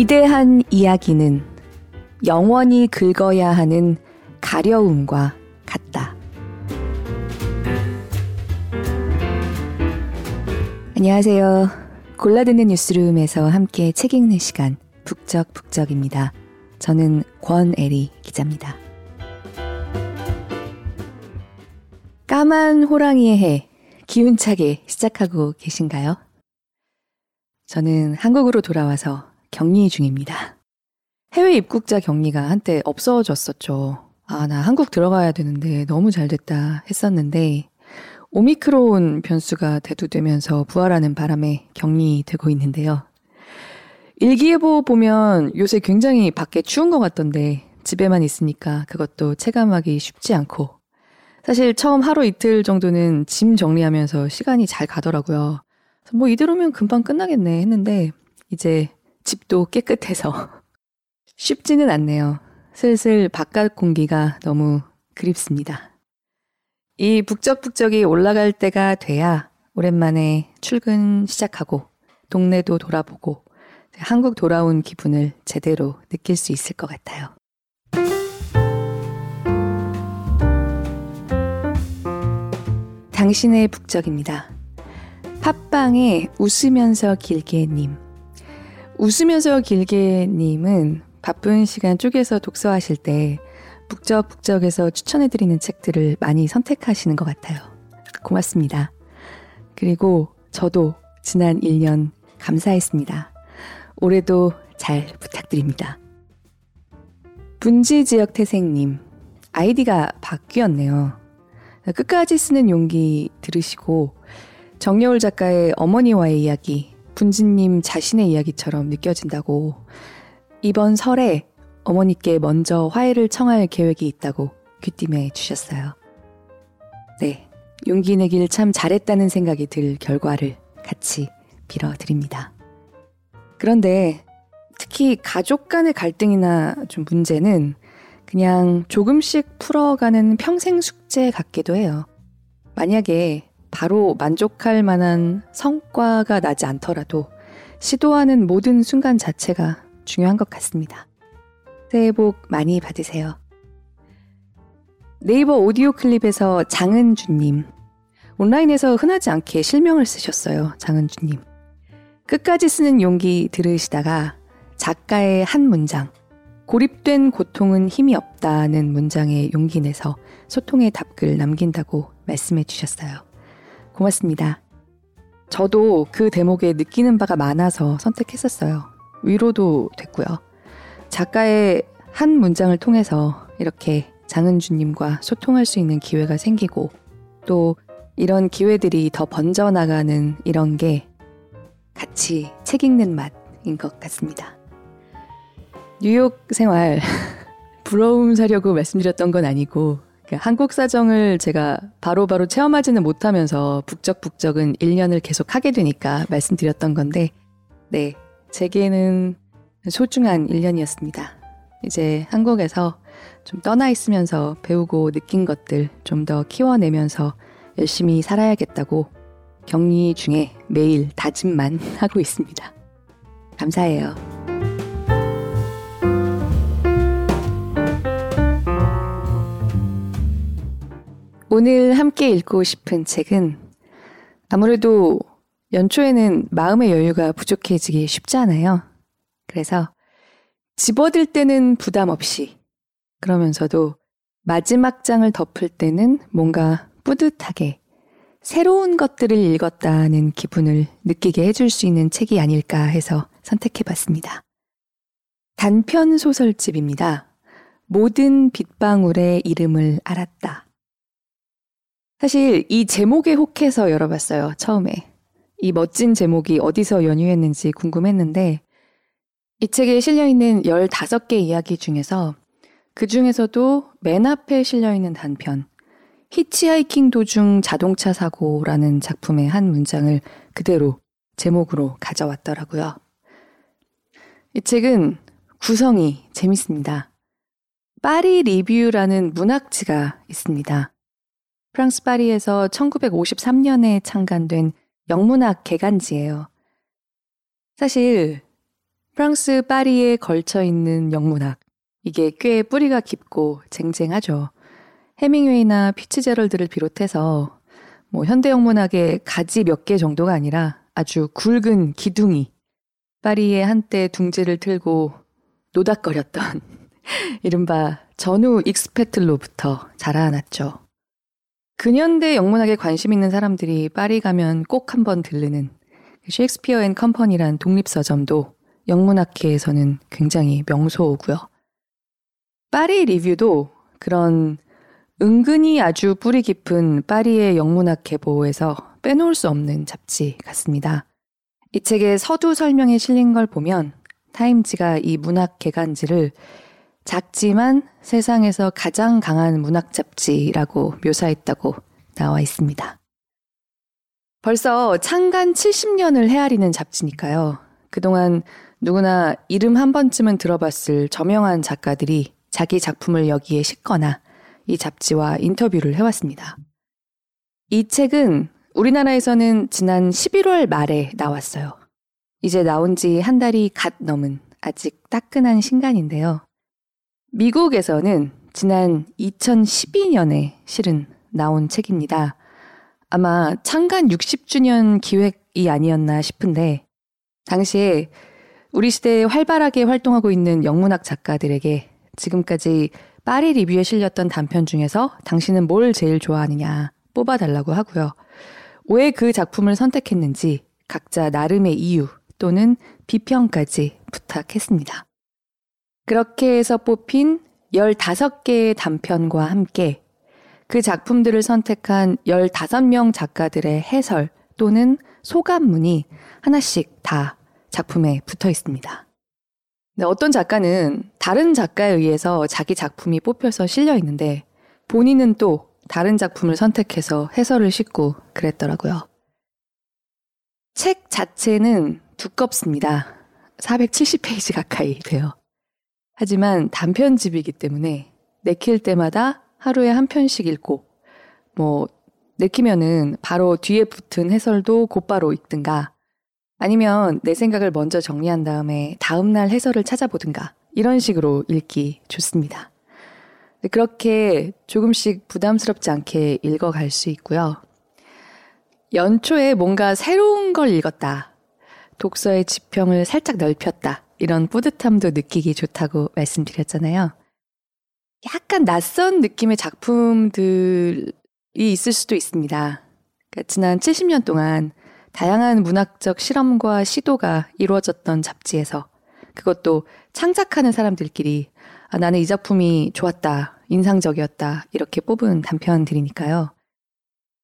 위대한 이야기는 영원히 긁어야 하는 가려움과 같다. 안녕하세요. 골라듣는 뉴스룸에서 함께 책 읽는 시간 북적북적입니다. 저는 권애리 기자입니다. 까만 호랑이의 해 기운차게 시작하고 계신가요? 저는 한국으로 돌아와서 격리 중입니다. 해외 입국자 격리가 한때 없어졌었죠. 아, 나 한국 들어가야 되는데 너무 잘 됐다 했었는데, 오미크론 변수가 대두되면서 부활하는 바람에 격리되고 있는데요. 일기예보 보면 요새 굉장히 밖에 추운 것 같던데, 집에만 있으니까 그것도 체감하기 쉽지 않고, 사실 처음 하루 이틀 정도는 짐 정리하면서 시간이 잘 가더라고요. 뭐 이대로면 금방 끝나겠네 했는데, 이제 집도 깨끗해서 쉽지는 않네요. 슬슬 바깥 공기가 너무 그립습니다. 이 북적북적이 올라갈 때가 돼야 오랜만에 출근 시작하고 동네도 돌아보고 한국 돌아온 기분을 제대로 느낄 수 있을 것 같아요. 당신의 북적입니다. 팟빵에 웃으면서 길게님. 웃으면서 길게님은 바쁜 시간 쪼개서 독서하실 때 북적북적에서 추천해드리는 책들을 많이 선택하시는 것 같아요. 고맙습니다. 그리고 저도 지난 1년 감사했습니다. 올해도 잘 부탁드립니다. 분지 지역 태생님, 아이디가 바뀌었네요. 끝까지 쓰는 용기 들으시고 정여울 작가의 어머니와의 이야기 분지님 자신의 이야기처럼 느껴진다고 이번 설에 어머니께 먼저 화해를 청할 계획이 있다고 귀띔해 주셨어요. 네. 용기 내길 참 잘했다는 생각이 들 결과를 같이 빌어드립니다. 그런데 특히 가족 간의 갈등이나 좀 문제는 그냥 조금씩 풀어가는 평생 숙제 같기도 해요. 만약에 바로 만족할 만한 성과가 나지 않더라도 시도하는 모든 순간 자체가 중요한 것 같습니다. 새해 복 많이 받으세요. 네이버 오디오 클립에서 장은주님. 온라인에서 흔하지 않게 실명을 쓰셨어요. 장은주님. 끝까지 쓰는 용기 들으시다가 작가의 한 문장, 고립된 고통은 힘이 없다는 문장에 용기 내서 소통의 답글 남긴다고 말씀해 주셨어요. 고맙습니다. 저도 그 대목에 느끼는 바가 많아서 선택했었어요. 위로도 됐고요. 작가의 한 문장을 통해서 이렇게 장은주님과 소통할 수 있는 기회가 생기고 또 이런 기회들이 더 번져나가는 이런 게 같이 책 읽는 맛인 것 같습니다. 뉴욕 생활 부러움 사려고 말씀드렸던 건 아니고 그 한국 사정을 제가 바로바로 바로 체험하지는 못하면서 북적북적은 1년을 계속 하게 되니까 말씀드렸던 건데, 네. 제게는 소중한 1년이었습니다. 이제 한국에서 좀 떠나 있으면서 배우고 느낀 것들 좀 더 키워내면서 열심히 살아야겠다고 격리 중에 매일 다짐만 하고 있습니다. 감사해요. 오늘 함께 읽고 싶은 책은 아무래도 연초에는 마음의 여유가 부족해지기 쉽잖아요. 그래서 집어들 때는 부담 없이 그러면서도 마지막 장을 덮을 때는 뭔가 뿌듯하게 새로운 것들을 읽었다는 기분을 느끼게 해줄 수 있는 책이 아닐까 해서 선택해 봤습니다. 단편 소설집입니다. 모든 빗방울의 이름을 알았다. 사실 이 제목에 혹해서 열어봤어요, 처음에. 이 멋진 제목이 어디서 연유했는지 궁금했는데, 이 책에 실려있는 15개 이야기 중에서 그 중에서도 맨 앞에 실려있는 단편, 히치하이킹 도중 자동차 사고라는 작품의 한 문장을 그대로 제목으로 가져왔더라고요. 이 책은 구성이 재밌습니다. 파리 리뷰라는 문학지가 있습니다. 프랑스 파리에서 1953년에 창간된 영문학 개간지예요. 사실 프랑스 파리에 걸쳐 있는 영문학. 이게 꽤 뿌리가 깊고 쟁쟁하죠. 해밍웨이나 피츠제럴드를 비롯해서 뭐 현대 영문학의 가지 몇 개 정도가 아니라 아주 굵은 기둥이 파리에 한때 둥지를 틀고 노닥거렸던 이른바 전후 expat들로부터 자라났죠. 근현대 영문학에 관심 있는 사람들이 파리 가면 꼭 한번 들르는 셰익스피어 앤 컴퍼니란 독립서점도 영문학계에서는 굉장히 명소고요. 파리 리뷰도 그런 은근히 아주 뿌리 깊은 파리의 영문학 계보에서 빼놓을 수 없는 잡지 같습니다. 이 책의 서두 설명에 실린 걸 보면 타임지가 이 문학 개간지를 작지만 세상에서 가장 강한 문학 잡지라고 묘사했다고 나와 있습니다. 벌써 창간 70년을 헤아리는 잡지니까요. 그동안 누구나 이름 한 번쯤은 들어봤을 저명한 작가들이 자기 작품을 여기에 싣거나 이 잡지와 인터뷰를 해왔습니다. 이 책은 우리나라에서는 지난 11월 말에 나왔어요. 이제 나온 지 한 달이 갓 넘은 아직 따끈한 신간인데요. 미국에서는 지난 2012년에 실은 나온 책입니다. 아마 창간 60주년 기획이 아니었나 싶은데, 당시에 우리 시대에 활발하게 활동하고 있는 영문학 작가들에게 지금까지 파리 리뷰에 실렸던 단편 중에서 당신은 뭘 제일 좋아하느냐 뽑아달라고 하고요. 왜 그 작품을 선택했는지 각자 나름의 이유 또는 비평까지 부탁했습니다. 그렇게 해서 뽑힌 15개의 단편과 함께 그 작품들을 선택한 15명 작가들의 해설 또는 소감문이 하나씩 다 작품에 붙어 있습니다. 네, 어떤 작가는 다른 작가에 의해서 자기 작품이 뽑혀서 실려 있는데 본인은 또 다른 작품을 선택해서 해설을 싣고 그랬더라고요. 책 자체는 두껍습니다. 470페이지 가까이 돼요. 하지만 단편집이기 때문에 내킬 때마다 하루에 한 편씩 읽고 뭐 내키면은 바로 뒤에 붙은 해설도 곧바로 읽든가 아니면 내 생각을 먼저 정리한 다음에 다음날 해설을 찾아보든가 이런 식으로 읽기 좋습니다. 그렇게 조금씩 부담스럽지 않게 읽어갈 수 있고요. 연초에 뭔가 새로운 걸 읽었다. 독서의 지평을 살짝 넓혔다. 이런 뿌듯함도 느끼기 좋다고 말씀드렸잖아요. 약간 낯선 느낌의 작품들이 있을 수도 있습니다. 그러니까 지난 70년 동안 다양한 문학적 실험과 시도가 이루어졌던 잡지에서 그것도 창작하는 사람들끼리 아, 나는 이 작품이 좋았다, 인상적이었다, 이렇게 뽑은 단편들이니까요.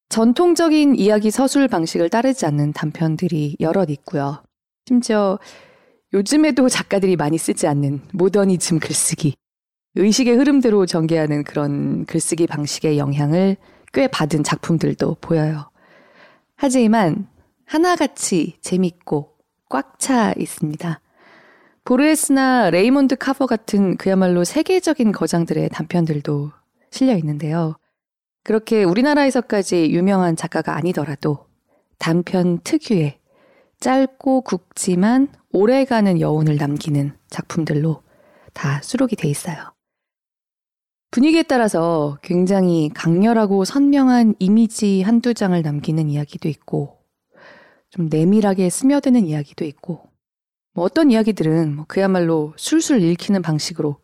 전통적인 이야기 서술 방식을 따르지 않는 단편들이 여럿 있고요. 심지어 요즘에도 작가들이 많이 쓰지 않는 모더니즘 글쓰기, 의식의 흐름대로 전개하는 그런 글쓰기 방식의 영향을 꽤 받은 작품들도 보여요. 하지만 하나같이 재밌고 꽉 차 있습니다. 보르헤스나 레이몬드 카버 같은 그야말로 세계적인 거장들의 단편들도 실려 있는데요. 그렇게 우리나라에서까지 유명한 작가가 아니더라도 단편 특유의 짧고 굵지만 오래가는 여운을 남기는 작품들로 다 수록이 돼 있어요. 분위기에 따라서 굉장히 강렬하고 선명한 이미지 한두 장을 남기는 이야기도 있고 좀 내밀하게 스며드는 이야기도 있고, 뭐 어떤 이야기들은 뭐 그야말로 술술 읽히는 방식으로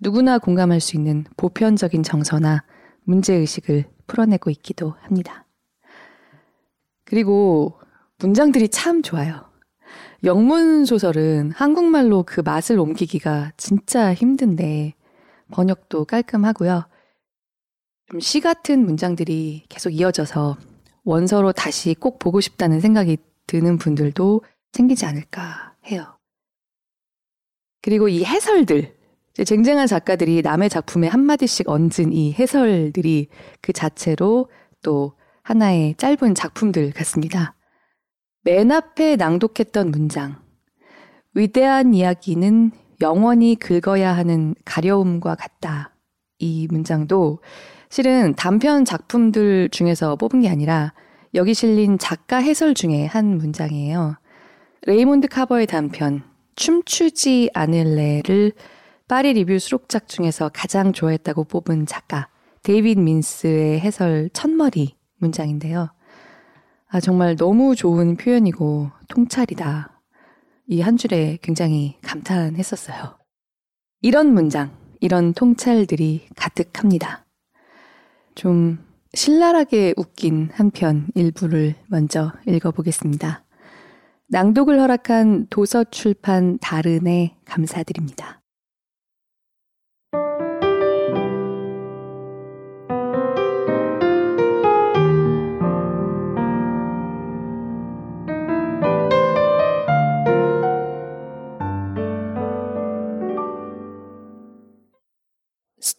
누구나 공감할 수 있는 보편적인 정서나 문제의식을 풀어내고 있기도 합니다. 그리고 문장들이 참 좋아요. 영문 소설은 한국말로 그 맛을 옮기기가 진짜 힘든데 번역도 깔끔하고요. 좀 시 같은 문장들이 계속 이어져서 원서로 다시 꼭 보고 싶다는 생각이 드는 분들도 생기지 않을까 해요. 그리고 이 해설들, 쟁쟁한 작가들이 남의 작품에 한마디씩 얹은 이 해설들이 그 자체로 또 하나의 짧은 작품들 같습니다. 맨 앞에 낭독했던 문장. 위대한 이야기는 영원히 긁어야 하는 가려움과 같다. 이 문장도 실은 단편 작품들 중에서 뽑은 게 아니라 여기 실린 작가 해설 중에 한 문장이에요. 레이몬드 카버의 단편 춤추지 않을래를 파리 리뷰 수록작 중에서 가장 좋아했다고 뽑은 작가 데이빗 민스의 해설 첫머리 문장인데요. 아, 정말 너무 좋은 표현이고 통찰이다. 이 한 줄에 굉장히 감탄했었어요. 이런 문장, 이런 통찰들이 가득합니다. 좀 신랄하게 웃긴 한 편 일부를 먼저 읽어보겠습니다. 낭독을 허락한 도서 출판 다른에 감사드립니다.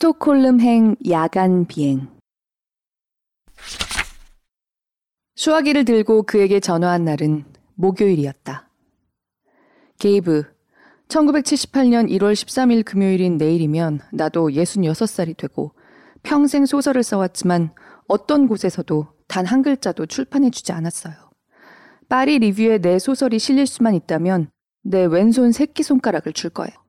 스톡홀름행 야간 비행 수화기를 들고 그에게 전화한 날은 목요일이었다. 게이브, 1978년 1월 13일 금요일인 내일이면 나도 66살이 되고 평생 소설을 써왔지만 어떤 곳에서도 단 한 글자도 출판해주지 않았어요. 파리 리뷰에 내 소설이 실릴 수만 있다면 내 왼손 새끼손가락을 줄 거예요.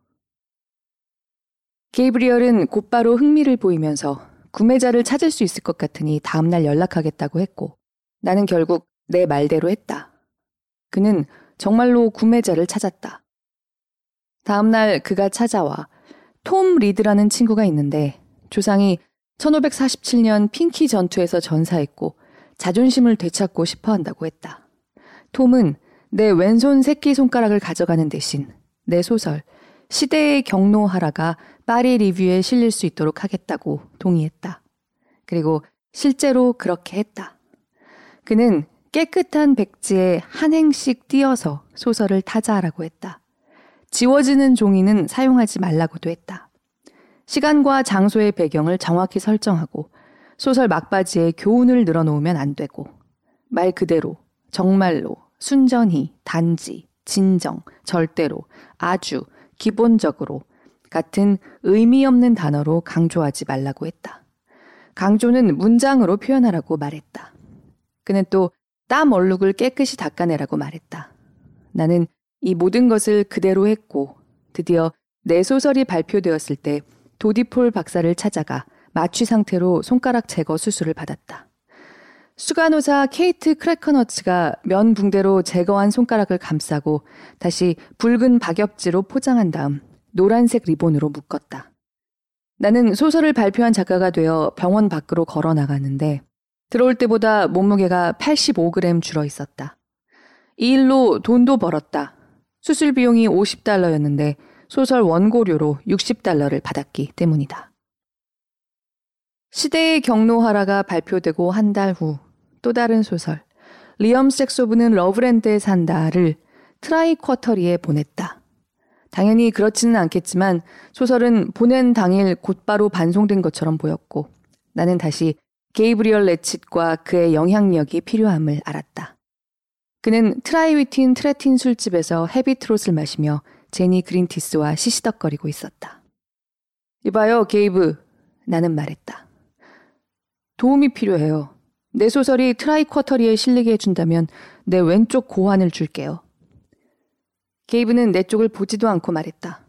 게이브리얼은 곧바로 흥미를 보이면서 구매자를 찾을 수 있을 것 같으니 다음날 연락하겠다고 했고 나는 결국 내 말대로 했다. 그는 정말로 구매자를 찾았다. 다음날 그가 찾아와 톰 리드라는 친구가 있는데 조상이 1547년 핑키 전투에서 전사했고 자존심을 되찾고 싶어 한다고 했다. 톰은 내 왼손 새끼 손가락을 가져가는 대신 내 소설 시대의 경로하라가 파리 리뷰에 실릴 수 있도록 하겠다고 동의했다. 그리고 실제로 그렇게 했다. 그는 깨끗한 백지에 한 행씩 띄어서 소설을 타자하라고 했다. 지워지는 종이는 사용하지 말라고도 했다. 시간과 장소의 배경을 정확히 설정하고 소설 막바지에 교훈을 늘어놓으면 안 되고 말 그대로 정말로 순전히 단지 진정 절대로 아주 기본적으로 같은 의미 없는 단어로 강조하지 말라고 했다. 강조는 문장으로 표현하라고 말했다. 그는 또 땀 얼룩을 깨끗이 닦아내라고 말했다. 나는 이 모든 것을 그대로 했고 드디어 내 소설이 발표되었을 때 도디폴 박사를 찾아가 마취 상태로 손가락 제거 수술을 받았다. 수간호사 케이트 크래커너츠가 면 붕대로 제거한 손가락을 감싸고 다시 붉은 박엽지로 포장한 다음 노란색 리본으로 묶었다. 나는 소설을 발표한 작가가 되어 병원 밖으로 걸어 나갔는데 들어올 때보다 몸무게가 85g 줄어 있었다. 이 일로 돈도 벌었다. 수술 비용이 50달러였는데 소설 원고료로 60달러를 받았기 때문이다. 시대의 경로하라가 발표되고 한 달 후 또 다른 소설 리엄 섹소브는 러브랜드에 산다를 트라이쿼터리에 보냈다. 당연히 그렇지는 않겠지만 소설은 보낸 당일 곧바로 반송된 것처럼 보였고 나는 다시 게이브리얼 레칫과 그의 영향력이 필요함을 알았다. 그는 트라이위틴 트레틴 술집에서 헤비트롯을 마시며 제니 그린티스와 시시덕거리고 있었다. 이봐요, 게이브. 나는 말했다. 도움이 필요해요. 내 소설이 트라이쿼터리에 실리게 해준다면 내 왼쪽 고환을 줄게요. 게이브는 내 쪽을 보지도 않고 말했다.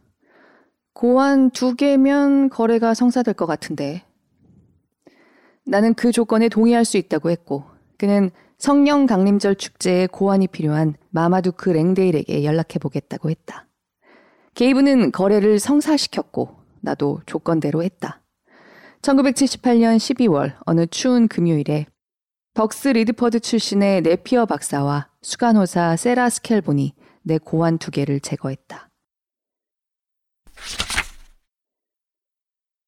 고환 두 개면 거래가 성사될 것 같은데. 나는 그 조건에 동의할 수 있다고 했고, 그는 성령 강림절 축제에 고환이 필요한 마마두크 랭데일에게 연락해 보겠다고 했다. 게이브는 거래를 성사시켰고, 나도 조건대로 했다. 1978년 12월 어느 추운 금요일에 벅스 리드퍼드 출신의 네피어 박사와 수간호사 세라 스켈본이 내 고환 두 개를 제거했다.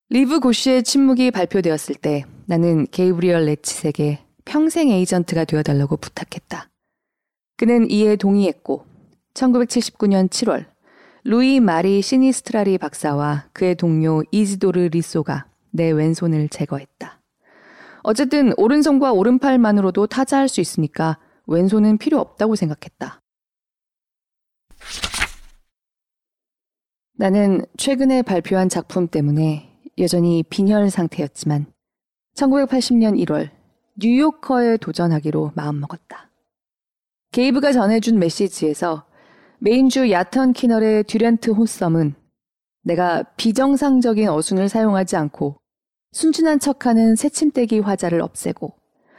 리브 고시의 침묵이 발표되었을 때 나는 게이브리얼 레칫에게 내 평생 에이전트가 되어달라고 부탁했다. 그는 이에 동의했고 1979년 7월 루이 마리 시니스트라리 박사와 그의 동료 이지도르 리소가 내 왼손을 제거했다. 어쨌든 오른손과 오른팔만으로도 타자할 수 있으니까 왼손은 필요 없다고 생각했다. 나는 최근에 발표한 작품 때문에 여전히 빈혈 상태였지만 1980년 1월 뉴요커에 도전하기로 마음먹었다. 게이브가 전해준 메시지에서 메인주 야턴 키널의 듀렌트 호썸은 내가 비정상적인 어순을 사용하지 않고 순진한 척하는 새침데기 화자를 없애고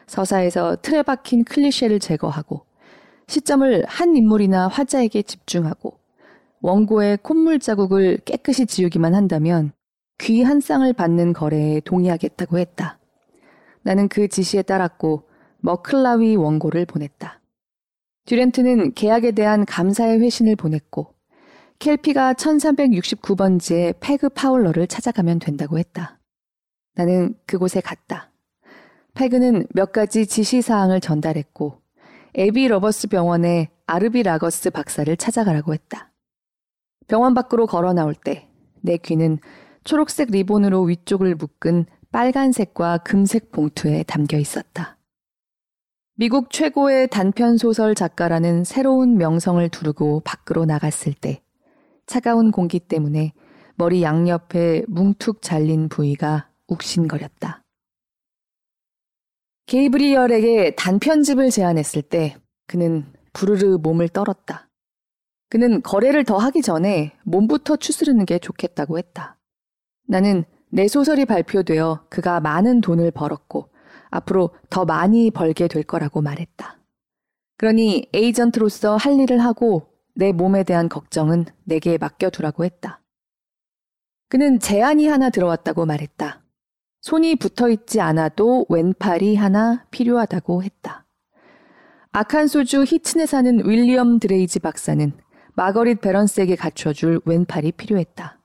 서사에서 틀에 박힌 클리셰를 제거하고 시점을 한 인물이나 화자에게 집중하고 원고의 콧물 자국을 깨끗이 지우기만 한다면 귀 한 쌍을 받는 거래에 동의하겠다고 했다. 나는 그 지시에 따랐고 머클라위 원고를 보냈다. 듀렌트는 계약에 대한 감사의 회신을 보냈고 켈피가 1369번지에 패그 파울러를 찾아가면 된다고 했다. 나는 그곳에 갔다. 패그는 몇 가지 지시사항을 전달했고 에비 러버스 병원의 아르비 라거스 박사를 찾아가라고 했다. 병원 밖으로 걸어 나올 때 내 귀는 초록색 리본으로 위쪽을 묶은 빨간색과 금색 봉투에 담겨 있었다. 미국 최고의 단편 소설 작가라는 새로운 명성을 두르고 밖으로 나갔을 때 차가운 공기 때문에 머리 양옆에 뭉툭 잘린 부위가 욱신거렸다. 게이브리얼에게 단편집을 제안했을 때 그는 부르르 몸을 떨었다. 그는 거래를 더 하기 전에 몸부터 추스르는 게 좋겠다고 했다. 나는 내 소설이 발표되어 그가 많은 돈을 벌었고 앞으로 더 많이 벌게 될 거라고 말했다. 그러니 에이전트로서 할 일을 하고 내 몸에 대한 걱정은 내게 맡겨두라고 했다. 그는 제안이 하나 들어왔다고 말했다. 손이 붙어 있지 않아도 왼팔이 하나 필요하다고 했다. 아칸소주 히튼에 사는 윌리엄 드레이지 박사는 마거릿 베런스에게 갖춰줄 왼팔이 필요했다.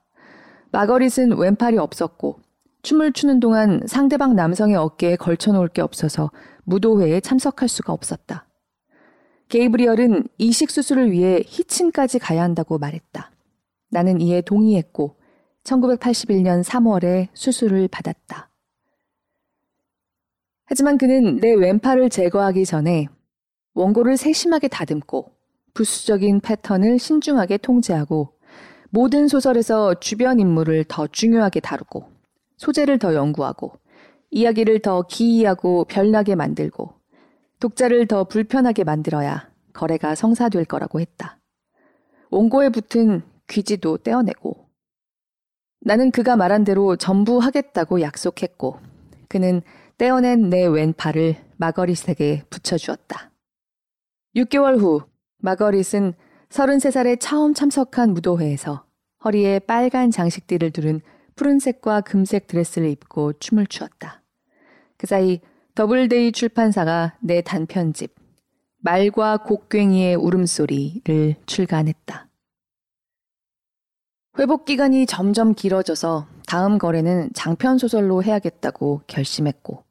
마거릿은 왼팔이 없었고 춤을 추는 동안 상대방 남성의 어깨에 걸쳐놓을 게 없어서 무도회에 참석할 수가 없었다. 게이브리얼은 이식 수술을 위해 히친까지 가야 한다고 말했다. 나는 이에 동의했고 1981년 3월에 수술을 받았다. 하지만 그는 내 왼팔을 제거하기 전에 원고를 세심하게 다듬고 부수적인 패턴을 신중하게 통제하고 모든 소설에서 주변 인물을 더 중요하게 다루고 소재를 더 연구하고 이야기를 더 기이하고 별나게 만들고 독자를 더 불편하게 만들어야 거래가 성사될 거라고 했다. 원고에 붙은 귀지도 떼어내고 나는 그가 말한 대로 전부 하겠다고 약속했고 그는 떼어낸 내 왼팔을 마거릿에게 붙여주었다. 6개월 후 마거릿은 33살에 처음 참석한 무도회에서 허리에 빨간 장식띠를 두른 푸른색과 금색 드레스를 입고 춤을 추었다. 그 사이 더블데이 출판사가 내 단편집 말과 곡괭이의 울음소리를 출간했다. 회복 기간이 점점 길어져서 다음 거래는 장편 소설로 해야겠다고 결심했고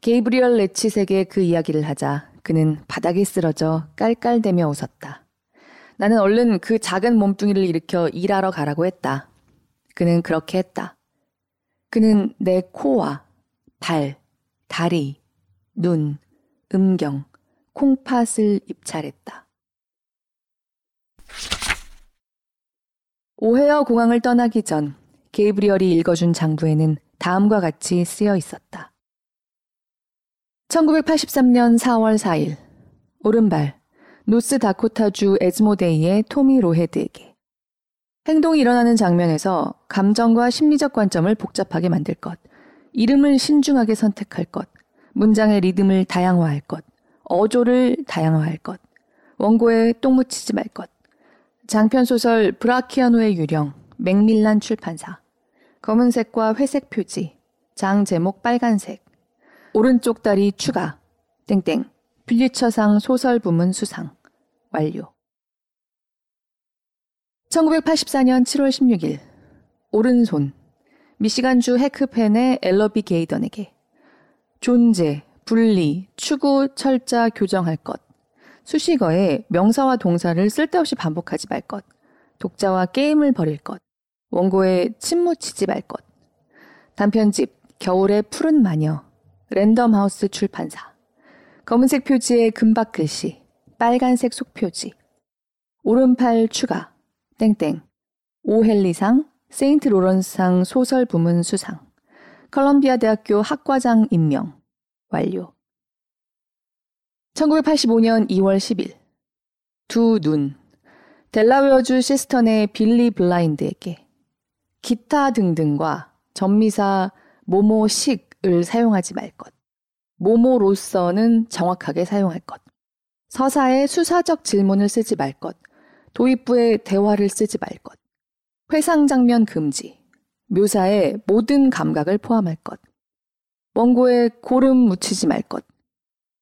게이브리얼 레칫에게 그 이야기를 하자 그는 바닥에 쓰러져 깔깔대며 웃었다. 나는 얼른 그 작은 몸뚱이를 일으켜 일하러 가라고 했다. 그는 그렇게 했다. 그는 내 코와 발, 다리, 눈, 음경, 콩팥을 입찰했다. 오헤어 공항을 떠나기 전 게이브리얼이 읽어준 장부에는 다음과 같이 쓰여 있었다. 1983년 4월 4일 오른발 노스 다코타주 에즈모데이의 토미 로헤드에게. 행동이 일어나는 장면에서 감정과 심리적 관점을 복잡하게 만들 것, 이름을 신중하게 선택할 것, 문장의 리듬을 다양화할 것, 어조를 다양화할 것, 원고에 똥 묻히지 말 것, 장편소설 브라키아노의 유령, 맥밀란 출판사, 검은색과 회색 표지, 장 제목 빨간색, 오른쪽 다리 추가, 땡땡, 빌리처상 소설 부문 수상, 완료. 1984년 7월 16일, 오른손, 미시간주 해크펜의 엘러비 게이던에게. 존재, 분리, 추구, 철자, 교정할 것, 수식어에 명사와 동사를 쓸데없이 반복하지 말 것, 독자와 게임을 벌일 것, 원고에 침 묻히지 말 것, 단편집 겨울의 푸른 마녀, 랜덤하우스 출판사, 검은색 표지에 금박 글씨, 빨간색 속표지, 오른팔 추가, 땡땡, 오헨리상, 세인트 로런스상 소설 부문 수상, 컬럼비아 대학교 학과장 임명, 완료. 1985년 2월 10일. 두 눈. 델라웨어주 시스턴의 빌리 블라인드에게 기타 등등과 전미사 모모식 을 사용하지 말 것. 모모로서는 정확하게 사용할 것. 서사에 수사적 질문을 쓰지 말 것. 도입부에 대화를 쓰지 말 것. 회상 장면 금지. 묘사에 모든 감각을 포함할 것. 원고에 고름 묻히지 말 것.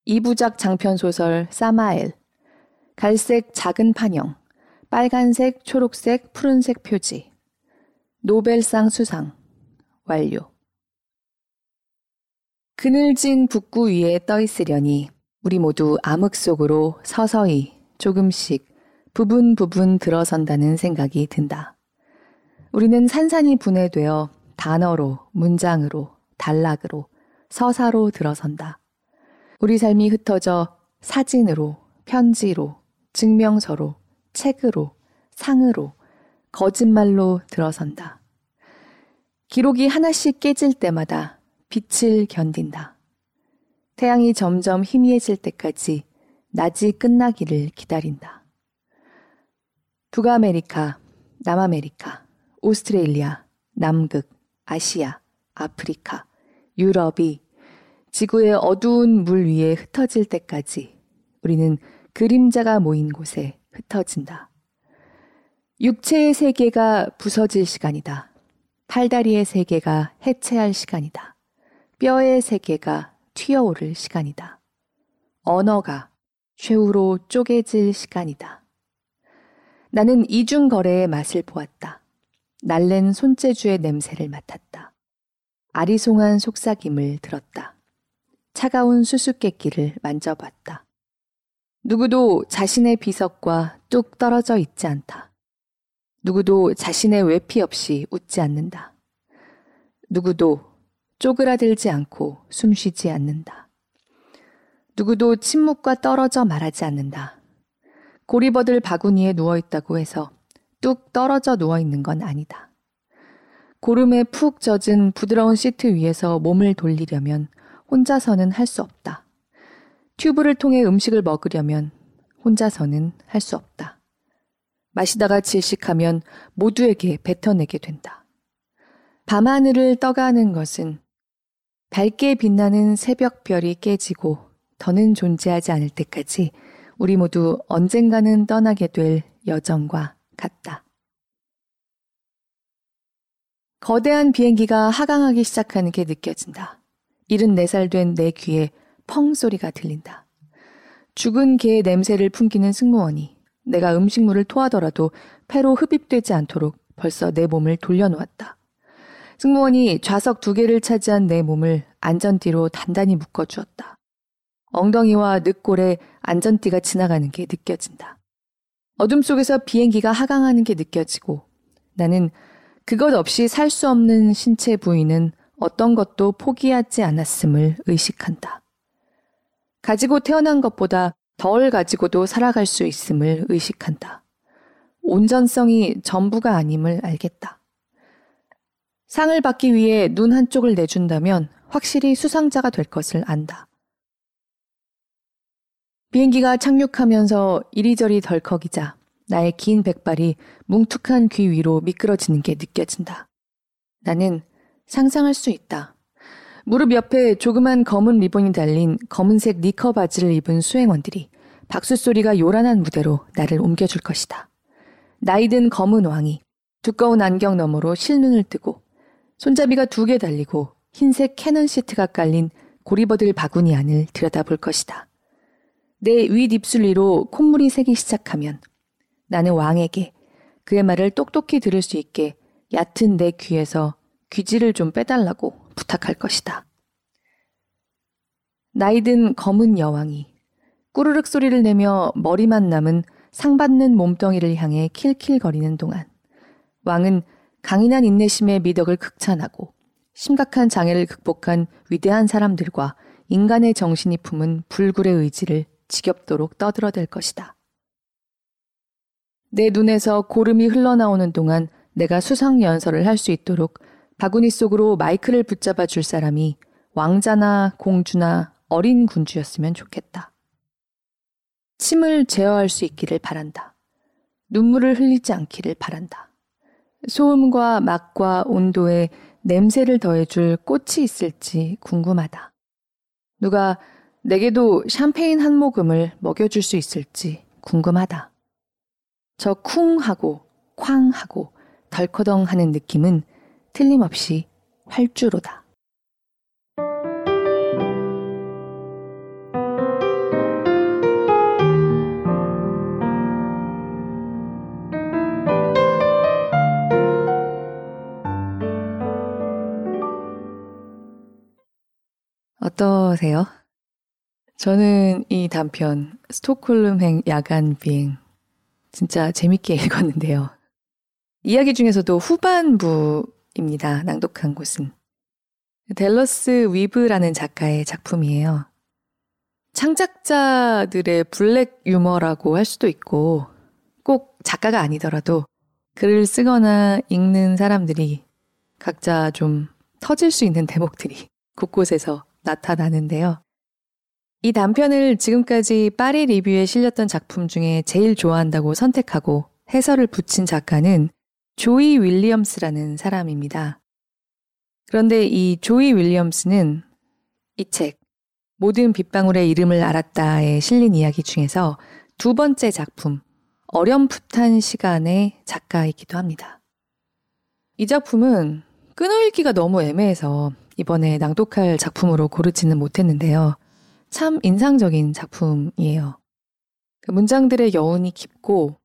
이부작 장편소설 사마엘. 갈색 작은 판형. 빨간색, 초록색, 푸른색 표지. 노벨상 수상. 완료. 그늘진 북구 위에 떠 있으려니 우리 모두 암흑 속으로 서서히 조금씩 부분 부분 들어선다는 생각이 든다. 우리는 산산이 분해되어 단어로, 문장으로, 단락으로, 서사로 들어선다. 우리 삶이 흩어져 사진으로, 편지로, 증명서로, 책으로, 상으로, 거짓말로 들어선다. 기록이 하나씩 깨질 때마다 빛을 견딘다. 태양이 점점 희미해질 때까지 낮이 끝나기를 기다린다. 북아메리카, 남아메리카, 오스트레일리아, 남극, 아시아, 아프리카, 유럽이 지구의 어두운 물 위에 흩어질 때까지 우리는 그림자가 모인 곳에 흩어진다. 육체의 세계가 부서질 시간이다. 팔다리의 세계가 해체할 시간이다. 뼈의 세계가 튀어오를 시간이다. 언어가 최후로 쪼개질 시간이다. 나는 이중거래의 맛을 보았다. 날랜 손재주의 냄새를 맡았다. 아리송한 속삭임을 들었다. 차가운 수수께끼를 만져봤다. 누구도 자신의 비석과 뚝 떨어져 있지 않다. 누구도 자신의 외피 없이 웃지 않는다. 누구도 쪼그라들지 않고 숨쉬지 않는다. 누구도 침묵과 떨어져 말하지 않는다. 고리버들 바구니에 누워 있다고 해서 뚝 떨어져 누워 있는 건 아니다. 고름에 푹 젖은 부드러운 시트 위에서 몸을 돌리려면 혼자서는 할 수 없다. 튜브를 통해 음식을 먹으려면 혼자서는 할 수 없다. 마시다가 질식하면 모두에게 뱉어내게 된다. 밤하늘을 떠가는 것은 밝게 빛나는 새벽별이 깨지고 더는 존재하지 않을 때까지 우리 모두 언젠가는 떠나게 될 여정과 같다. 거대한 비행기가 하강하기 시작하는 게 느껴진다. 74살 된 내 귀에 펑 소리가 들린다. 죽은 개의 냄새를 풍기는 승무원이 내가 음식물을 토하더라도 폐로 흡입되지 않도록 벌써 내 몸을 돌려놓았다. 승무원이 좌석 두 개를 차지한 내 몸을 안전띠로 단단히 묶어주었다. 엉덩이와 늑골에 안전띠가 지나가는 게 느껴진다. 어둠 속에서 비행기가 하강하는 게 느껴지고 나는 그것 없이 살 수 없는 신체 부위는 어떤 것도 포기하지 않았음을 의식한다. 가지고 태어난 것보다 덜 가지고도 살아갈 수 있음을 의식한다. 온전성이 전부가 아님을 알겠다. 상을 받기 위해 눈 한쪽을 내준다면 확실히 수상자가 될 것을 안다. 비행기가 착륙하면서 이리저리 덜컥이자 나의 긴 백발이 뭉툭한 귀 위로 미끄러지는 게 느껴진다. 나는 상상할 수 있다. 무릎 옆에 조그만 검은 리본이 달린 검은색 니커 바지를 입은 수행원들이 박수 소리가 요란한 무대로 나를 옮겨줄 것이다. 나이든 검은 왕이 두꺼운 안경 너머로 실눈을 뜨고 손잡이가 두 개 달리고 흰색 캐논 시트가 깔린 고리버들 바구니 안을 들여다볼 것이다. 내 윗입술 위로 콧물이 새기 시작하면 나는 왕에게 그의 말을 똑똑히 들을 수 있게 얕은 내 귀에서 귀지를 좀 빼달라고 부탁할 것이다. 나이든 검은 여왕이 꾸르륵 소리를 내며 머리만 남은 상받는 몸뚱이를 향해 킬킬거리는 동안 왕은 강인한 인내심의 미덕을 극찬하고 심각한 장애를 극복한 위대한 사람들과 인간의 정신이 품은 불굴의 의지를 지겹도록 떠들어댈 것이다. 내 눈에서 고름이 흘러나오는 동안 내가 수상 연설을 할 수 있도록 바구니 속으로 마이크를 붙잡아 줄 사람이 왕자나 공주나 어린 군주였으면 좋겠다. 침을 제어할 수 있기를 바란다. 눈물을 흘리지 않기를 바란다. 소음과 맛과 온도에 냄새를 더해줄 꽃이 있을지 궁금하다. 누가 내게도 샴페인 한 모금을 먹여줄 수 있을지 궁금하다. 저 쿵 하고 쾅 하고 덜커덩 하는 느낌은 틀림없이 활주로다. 어떠세요? 저는 이 단편 스톡홀름행 야간 비행 진짜 재밌게 읽었는데요. 이야기 중에서도 후반부입니다. 낭독한 곳은 델러스 위브라는 작가의 작품이에요. 창작자들의 블랙 유머라고 할 수도 있고 꼭 작가가 아니더라도 글을 쓰거나 읽는 사람들이 각자 좀 터질 수 있는 대목들이 곳곳에서 나타나는데요. 이 단편을 지금까지 파리 리뷰에 실렸던 작품 중에 제일 좋아한다고 선택하고 해설을 붙인 작가는 조이 윌리엄스라는 사람입니다. 그런데 이 조이 윌리엄스는 이 책, 모든 빗방울의 이름을 알았다에 실린 이야기 중에서 두 번째 작품, 어렴풋한 시간의 작가이기도 합니다. 이 작품은 끊어읽기가 너무 애매해서 이번에 낭독할 작품으로 고르지는 못했는데요. 참 인상적인 작품이에요. 그 문장들의 여운이 깊고,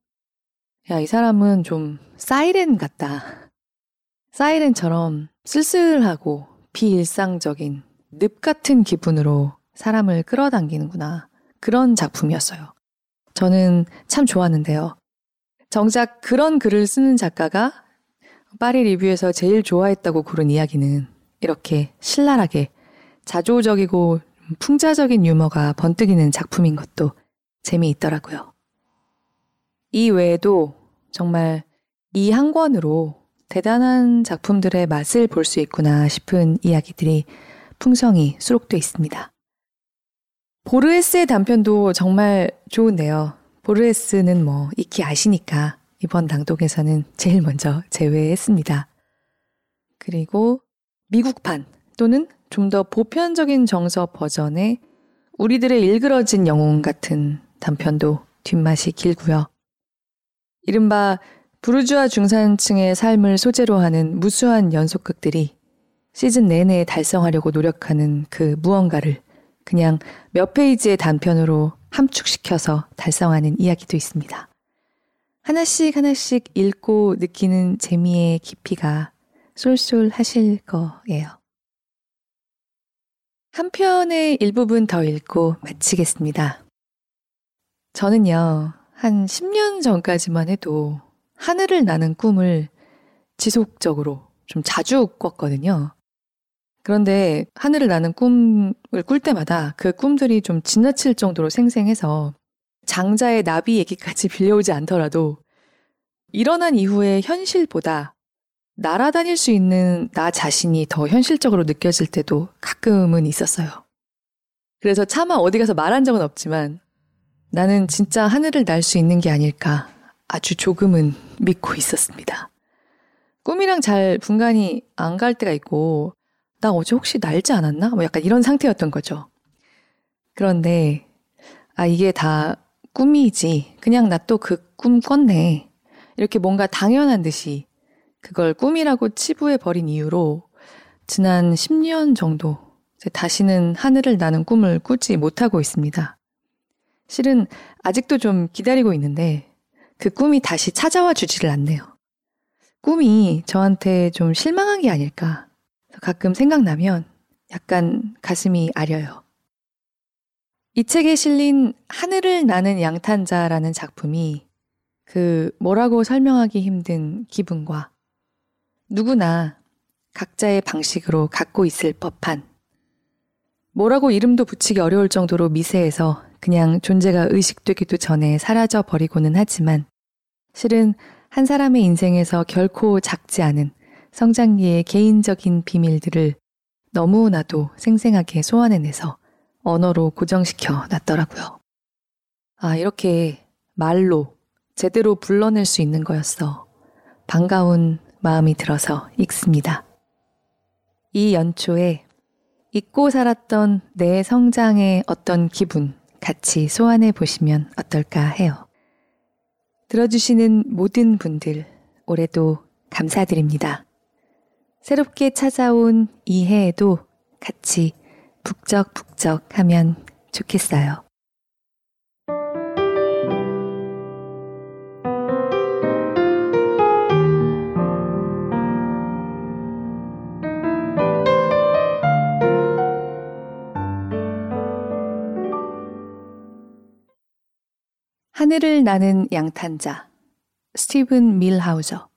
야, 이 사람은 좀 사이렌 같다. 사이렌처럼 쓸쓸하고 비일상적인 늪 같은 기분으로 사람을 끌어당기는구나. 그런 작품이었어요. 저는 참 좋았는데요. 정작 그런 글을 쓰는 작가가 파리 리뷰에서 제일 좋아했다고 고른 이야기는 이렇게 신랄하게 자조적이고 풍자적인 유머가 번뜩이는 작품인 것도 재미있더라고요. 이 외에도 정말 이 한 권으로 대단한 작품들의 맛을 볼 수 있구나 싶은 이야기들이 풍성히 수록되어 있습니다. 보르헤스의 단편도 정말 좋은데요. 보르헤스는 뭐 익히 아시니까 이번 낭독에서는 제일 먼저 제외했습니다. 그리고 미국판 또는 좀 더 보편적인 정서 버전의 우리들의 일그러진 영웅 같은 단편도 뒷맛이 길고요. 이른바 부르주아 중산층의 삶을 소재로 하는 무수한 연속극들이 시즌 내내 달성하려고 노력하는 그 무언가를 그냥 몇 페이지의 단편으로 함축시켜서 달성하는 이야기도 있습니다. 하나씩 하나씩 읽고 느끼는 재미의 깊이가 쏠쏠하실 거예요. 한 편의 일부분 더 읽고 마치겠습니다. 저는요, 한 10년 전까지만 해도 하늘을 나는 꿈을 지속적으로 좀 자주 꿨거든요. 그런데 하늘을 나는 꿈을 꿀 때마다 그 꿈들이 좀 지나칠 정도로 생생해서 장자의 나비 얘기까지 빌려오지 않더라도 일어난 이후의 현실보다 날아다닐 수 있는 나 자신이 더 현실적으로 느껴질 때도 가끔은 있었어요. 그래서 차마 어디 가서 말한 적은 없지만 나는 진짜 하늘을 날 수 있는 게 아닐까 아주 조금은 믿고 있었습니다. 꿈이랑 잘 분간이 안 갈 때가 있고 나 어제 혹시 날지 않았나? 뭐 약간 이런 상태였던 거죠. 그런데 아 이게 다 꿈이지. 그냥 나 또 그 꿈 꿨네. 이렇게 뭔가 당연한 듯이 그걸 꿈이라고 치부해 버린 이유로 지난 10년 정도 다시는 하늘을 나는 꿈을 꾸지 못하고 있습니다. 실은 아직도 좀 기다리고 있는데 그 꿈이 다시 찾아와 주지를 않네요. 꿈이 저한테 좀 실망한 게 아닐까. 가끔 생각나면 약간 가슴이 아려요. 이 책에 실린 하늘을 나는 양탄자라는 작품이 그 뭐라고 설명하기 힘든 기분과 누구나 각자의 방식으로 갖고 있을 법한 뭐라고 이름도 붙이기 어려울 정도로 미세해서 그냥 존재가 의식되기도 전에 사라져 버리고는 하지만 실은 한 사람의 인생에서 결코 작지 않은 성장기의 개인적인 비밀들을 너무나도 생생하게 소환해내서 언어로 고정시켜 놨더라고요. 아, 이렇게 말로 제대로 불러낼 수 있는 거였어. 반가운 마음이 들어서 읽습니다. 이 연초에 잊고 살았던 내 성장의 어떤 기분 같이 소환해 보시면 어떨까 해요. 들어주시는 모든 분들 올해도 감사드립니다. 새롭게 찾아온 이 해에도 같이 북적북적 하면 좋겠어요. 하늘을 나는 양탄자 스티븐 밀하우저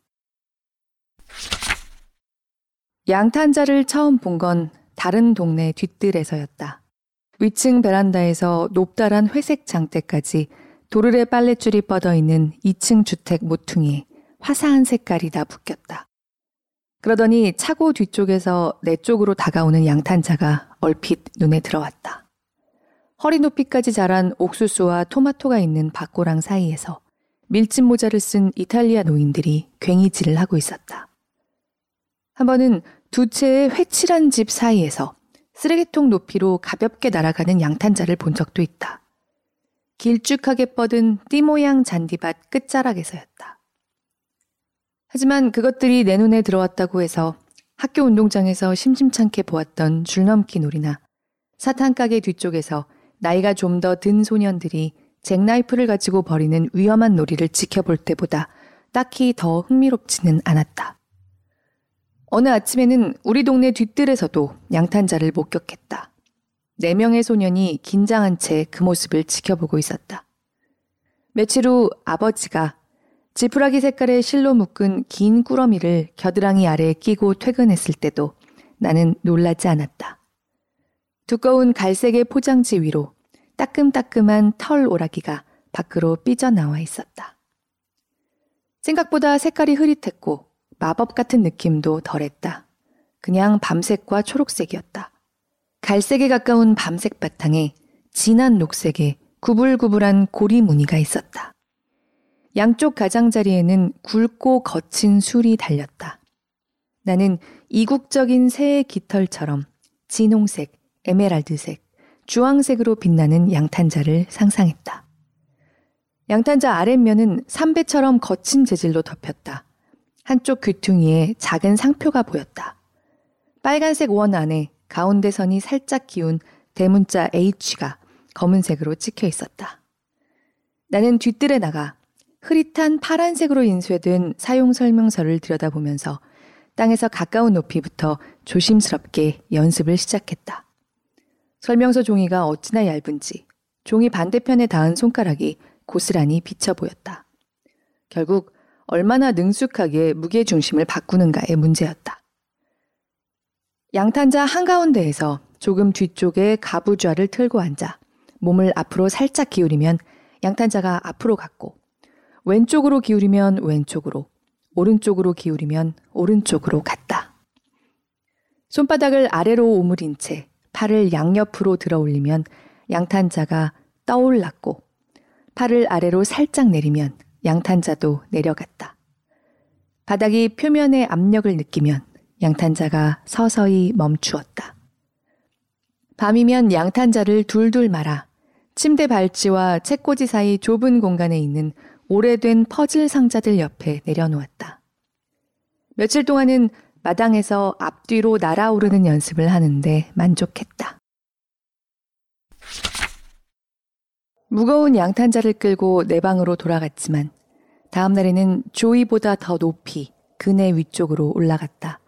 양탄자를 처음 본 건 다른 동네 뒷뜰에서였다. 위층 베란다에서 높다란 회색 장대까지 도르래 빨랫줄이 뻗어 있는 2층 주택 모퉁이에 화사한 색깔이 다 묶였다. 그러더니 차고 뒤쪽에서 내 쪽으로 다가오는 양탄자가 얼핏 눈에 들어왔다. 허리 높이까지 자란 옥수수와 토마토가 있는 밭고랑 사이에서 밀짚 모자를 쓴 이탈리아 노인들이 괭이질을 하고 있었다. 한 번은 두 채의 회칠한 집 사이에서 쓰레기통 높이로 가볍게 날아가는 양탄자를 본 적도 있다. 길쭉하게 뻗은 띠 모양 잔디밭 끝자락에서였다. 하지만 그것들이 내 눈에 들어왔다고 해서 학교 운동장에서 심심찮게 보았던 줄넘기 놀이나 사탕가게 뒤쪽에서 나이가 좀 더 든 소년들이 잭나이프를 가지고 벌이는 위험한 놀이를 지켜볼 때보다 딱히 더 흥미롭지는 않았다. 어느 아침에는 우리 동네 뒤뜰에서도 양탄자를 목격했다. 네 명의 소년이 긴장한 채 그 모습을 지켜보고 있었다. 며칠 후 아버지가 지푸라기 색깔의 실로 묶은 긴 꾸러미를 겨드랑이 아래에 끼고 퇴근했을 때도 나는 놀라지 않았다. 두꺼운 갈색의 포장지 위로 따끔따끔한 털 오라기가 밖으로 삐져나와 있었다. 생각보다 색깔이 흐릿했고 마법 같은 느낌도 덜했다. 그냥 밤색과 초록색이었다. 갈색에 가까운 밤색 바탕에 진한 녹색의 구불구불한 고리 무늬가 있었다. 양쪽 가장자리에는 굵고 거친 술이 달렸다. 나는 이국적인 새의 깃털처럼 진홍색, 에메랄드색, 주황색으로 빛나는 양탄자를 상상했다. 양탄자 아랫면은 삼배처럼 거친 재질로 덮였다. 한쪽 귀퉁이에 작은 상표가 보였다. 빨간색 원 안에 가운데 선이 살짝 기운 대문자 H가 검은색으로 찍혀 있었다. 나는 뒤뜰에 나가 흐릿한 파란색으로 인쇄된 사용 설명서를 들여다보면서 땅에서 가까운 높이부터 조심스럽게 연습을 시작했다. 설명서 종이가 어찌나 얇은지 종이 반대편에 닿은 손가락이 고스란히 비쳐 보였다. 결국 얼마나 능숙하게 무게 중심을 바꾸는가의 문제였다. 양탄자 한가운데에서 조금 뒤쪽에 가부좌를 틀고 앉아 몸을 앞으로 살짝 기울이면 양탄자가 앞으로 갔고 왼쪽으로 기울이면 왼쪽으로 오른쪽으로 기울이면 오른쪽으로 갔다. 손바닥을 아래로 오므린 채 팔을 양옆으로 들어 올리면 양탄자가 떠올랐고 팔을 아래로 살짝 내리면 양탄자도 내려갔다. 바닥이 표면의 압력을 느끼면 양탄자가 서서히 멈추었다. 밤이면 양탄자를 둘둘 말아 침대 발치와 책꽂이 사이 좁은 공간에 있는 오래된 퍼즐 상자들 옆에 내려놓았다. 며칠 동안은 마당에서 앞뒤로 날아오르는 연습을 하는데 만족했다. 무거운 양탄자를 끌고 내 방으로 돌아갔지만 다음 날에는 조이보다 더 높이 그네 위쪽으로 올라갔다.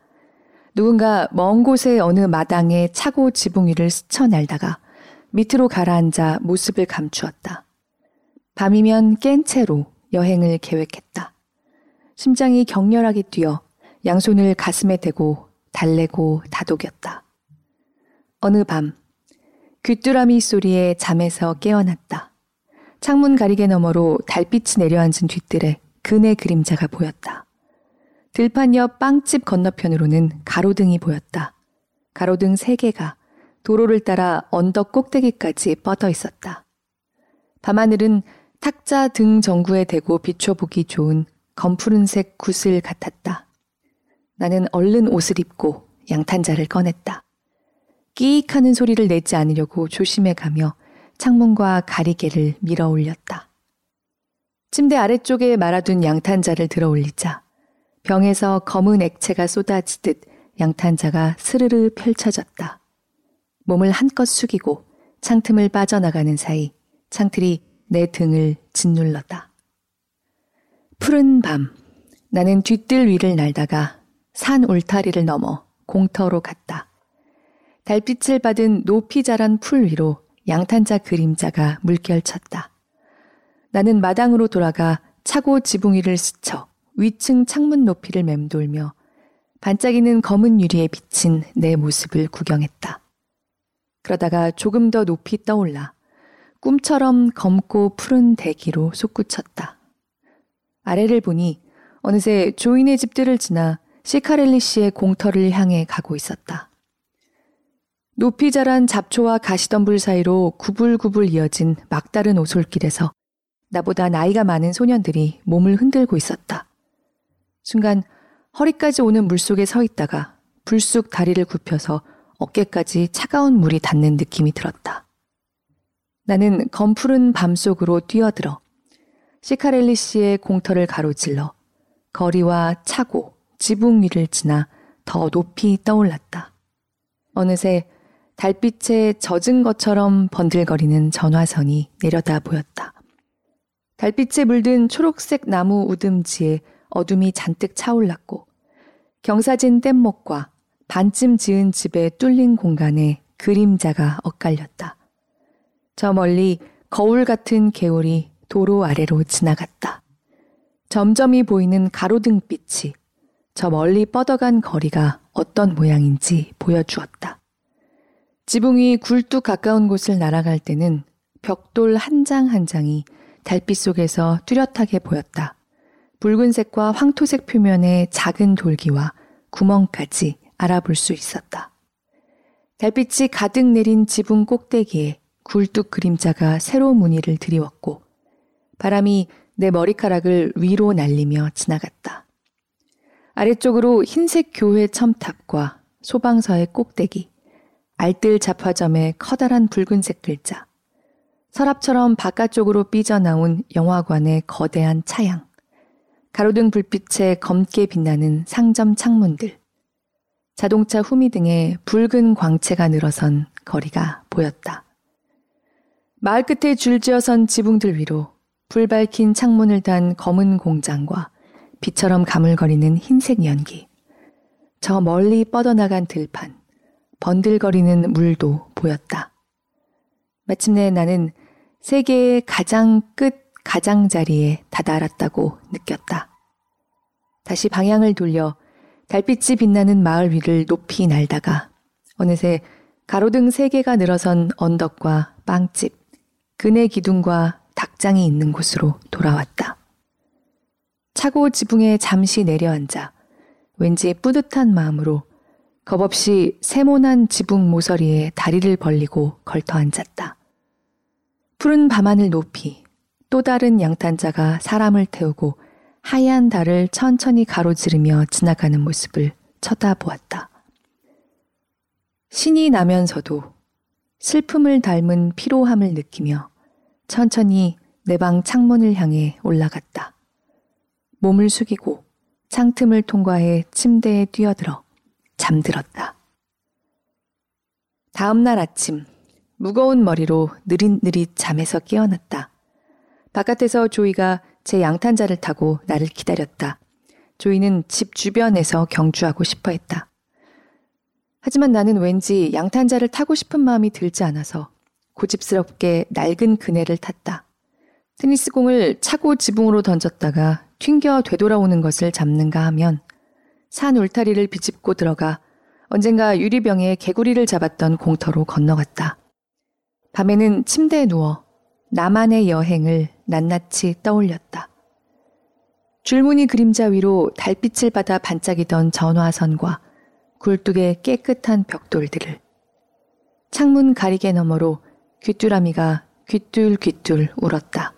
누군가 먼 곳의 어느 마당에 차고 지붕 위를 스쳐 날다가 밑으로 가라앉아 모습을 감추었다. 밤이면 깬 채로 여행을 계획했다. 심장이 격렬하게 뛰어 양손을 가슴에 대고 달래고 다독였다. 어느 밤 귀뚜라미 소리에 잠에서 깨어났다. 창문 가리개 너머로 달빛이 내려앉은 뒤뜰에 그네 그림자가 보였다. 들판 옆 빵집 건너편으로는 가로등이 보였다. 가로등 세 개가 도로를 따라 언덕 꼭대기까지 뻗어 있었다. 밤하늘은 탁자 등 정구에 대고 비춰보기 좋은 검푸른색 구슬 같았다. 나는 얼른 옷을 입고 양탄자를 꺼냈다. 끼익 하는 소리를 내지 않으려고 조심해 가며 창문과 가리개를 밀어 올렸다. 침대 아래쪽에 말아둔 양탄자를 들어 올리자 병에서 검은 액체가 쏟아지듯 양탄자가 스르르 펼쳐졌다. 몸을 한껏 숙이고 창틈을 빠져나가는 사이 창틀이 내 등을 짓눌렀다. 푸른 밤, 나는 뒷뜰 위를 날다가 산 울타리를 넘어 공터로 갔다. 달빛을 받은 높이 자란 풀 위로 양탄자 그림자가 물결쳤다. 나는 마당으로 돌아가 차고 지붕 위를 스쳐 위층 창문 높이를 맴돌며 반짝이는 검은 유리에 비친 내 모습을 구경했다. 그러다가 조금 더 높이 떠올라 꿈처럼 검고 푸른 대기로 솟구쳤다. 아래를 보니 어느새 조인의 집들을 지나 시카렐리 씨의 공터를 향해 가고 있었다. 높이 자란 잡초와 가시덤불 사이로 구불구불 이어진 막다른 오솔길에서 나보다 나이가 많은 소년들이 몸을 흔들고 있었다. 순간 허리까지 오는 물속에 서 있다가 불쑥 다리를 굽혀서 어깨까지 차가운 물이 닿는 느낌이 들었다. 나는 검푸른 밤 속으로 뛰어들어 시카렐리 씨의 공터를 가로질러 거리와 차고 지붕 위를 지나 더 높이 떠올랐다. 어느새 달빛에 젖은 것처럼 번들거리는 전화선이 내려다 보였다. 달빛에 물든 초록색 나무 우듬지에 어둠이 잔뜩 차올랐고 경사진 뗏목과 반쯤 지은 집의 뚫린 공간에 그림자가 엇갈렸다. 저 멀리 거울 같은 개울이 도로 아래로 지나갔다. 점점이 보이는 가로등빛이 저 멀리 뻗어간 거리가 어떤 모양인지 보여주었다. 지붕 이 굴뚝 가까운 곳을 날아갈 때는 벽돌 한 장한 한 장이 달빛 속에서 뚜렷하게 보였다. 붉은색과 황토색 표면의 작은 돌기와 구멍까지 알아볼 수 있었다. 달빛이 가득 내린 지붕 꼭대기에 굴뚝 그림자가 새로 무늬를 드리웠고 바람이 내 머리카락을 위로 날리며 지나갔다. 아래쪽으로 흰색 교회 첨탑과 소방서의 꼭대기, 알뜰 잡화점의 커다란 붉은색 글자, 서랍처럼 바깥쪽으로 삐져나온 영화관의 거대한 차양, 가로등 불빛에 검게 빛나는 상점 창문들, 자동차 후미 등의 붉은 광채가 늘어선 거리가 보였다. 마을 끝에 줄지어선 지붕들 위로 불 밝힌 창문을 단 검은 공장과 빛처럼 가물거리는 흰색 연기, 저 멀리 뻗어나간 들판, 번들거리는 물도 보였다. 마침내 나는 세계의 가장 끝 가장자리에 다다랐다고 느꼈다. 다시 방향을 돌려 달빛이 빛나는 마을 위를 높이 날다가 어느새 가로등 세 개가 늘어선 언덕과 빵집, 그네 기둥과 닭장이 있는 곳으로 돌아왔다. 차고 지붕에 잠시 내려앉아 왠지 뿌듯한 마음으로 겁없이 세모난 지붕 모서리에 다리를 벌리고 걸터 앉았다. 푸른 밤하늘 높이 또 다른 양탄자가 사람을 태우고 하얀 달을 천천히 가로지르며 지나가는 모습을 쳐다보았다. 신이 나면서도 슬픔을 닮은 피로함을 느끼며 천천히 내 방 창문을 향해 올라갔다. 몸을 숙이고 창틈을 통과해 침대에 뛰어들어 잠들었다. 다음 날 아침, 무거운 머리로 느릿느릿 잠에서 깨어났다. 바깥에서 조이가 제 양탄자를 타고 나를 기다렸다. 조이는 집 주변에서 경주하고 싶어 했다. 하지만 나는 왠지 양탄자를 타고 싶은 마음이 들지 않아서 고집스럽게 낡은 그네를 탔다. 테니스공을 차고 지붕으로 던졌다가 튕겨 되돌아오는 것을 잡는가 하면 산 울타리를 비집고 들어가 언젠가 유리병에 개구리를 잡았던 공터로 건너갔다. 밤에는 침대에 누워 나만의 여행을 낱낱이 떠올렸다. 줄무늬 그림자 위로 달빛을 받아 반짝이던 전화선과 굴뚝의 깨끗한 벽돌들을 창문 가리개 너머로 귀뚜라미가 귀뚤귀뚤 울었다.